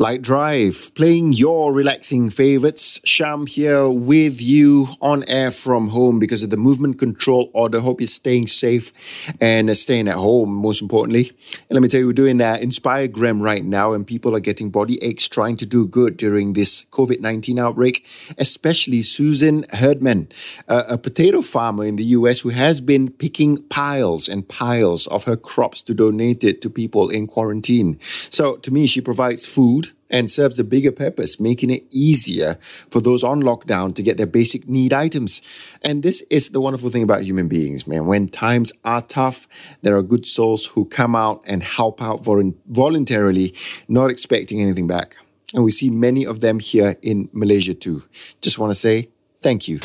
Lite Drive, playing your relaxing favorites. Sham here with you on air from home because of the movement control order. Hope you're staying safe and staying at home, most importantly. And let me tell you, we're doing uh, Inspiregram right now, and people are getting body aches trying to do good during this COVID 19 outbreak, especially Susan Herdman, a potato farmer in the US who has been picking piles and piles of her crops to donate it to people in quarantine. So to me, she provides food and serves a bigger purpose, making it easier for those on lockdown to get their basic need items. And this is the wonderful thing about human beings, man. When times are tough, there are good souls who come out and help out voluntarily, not expecting anything back. And we see many of them here in Malaysia too. Just want to say thank you.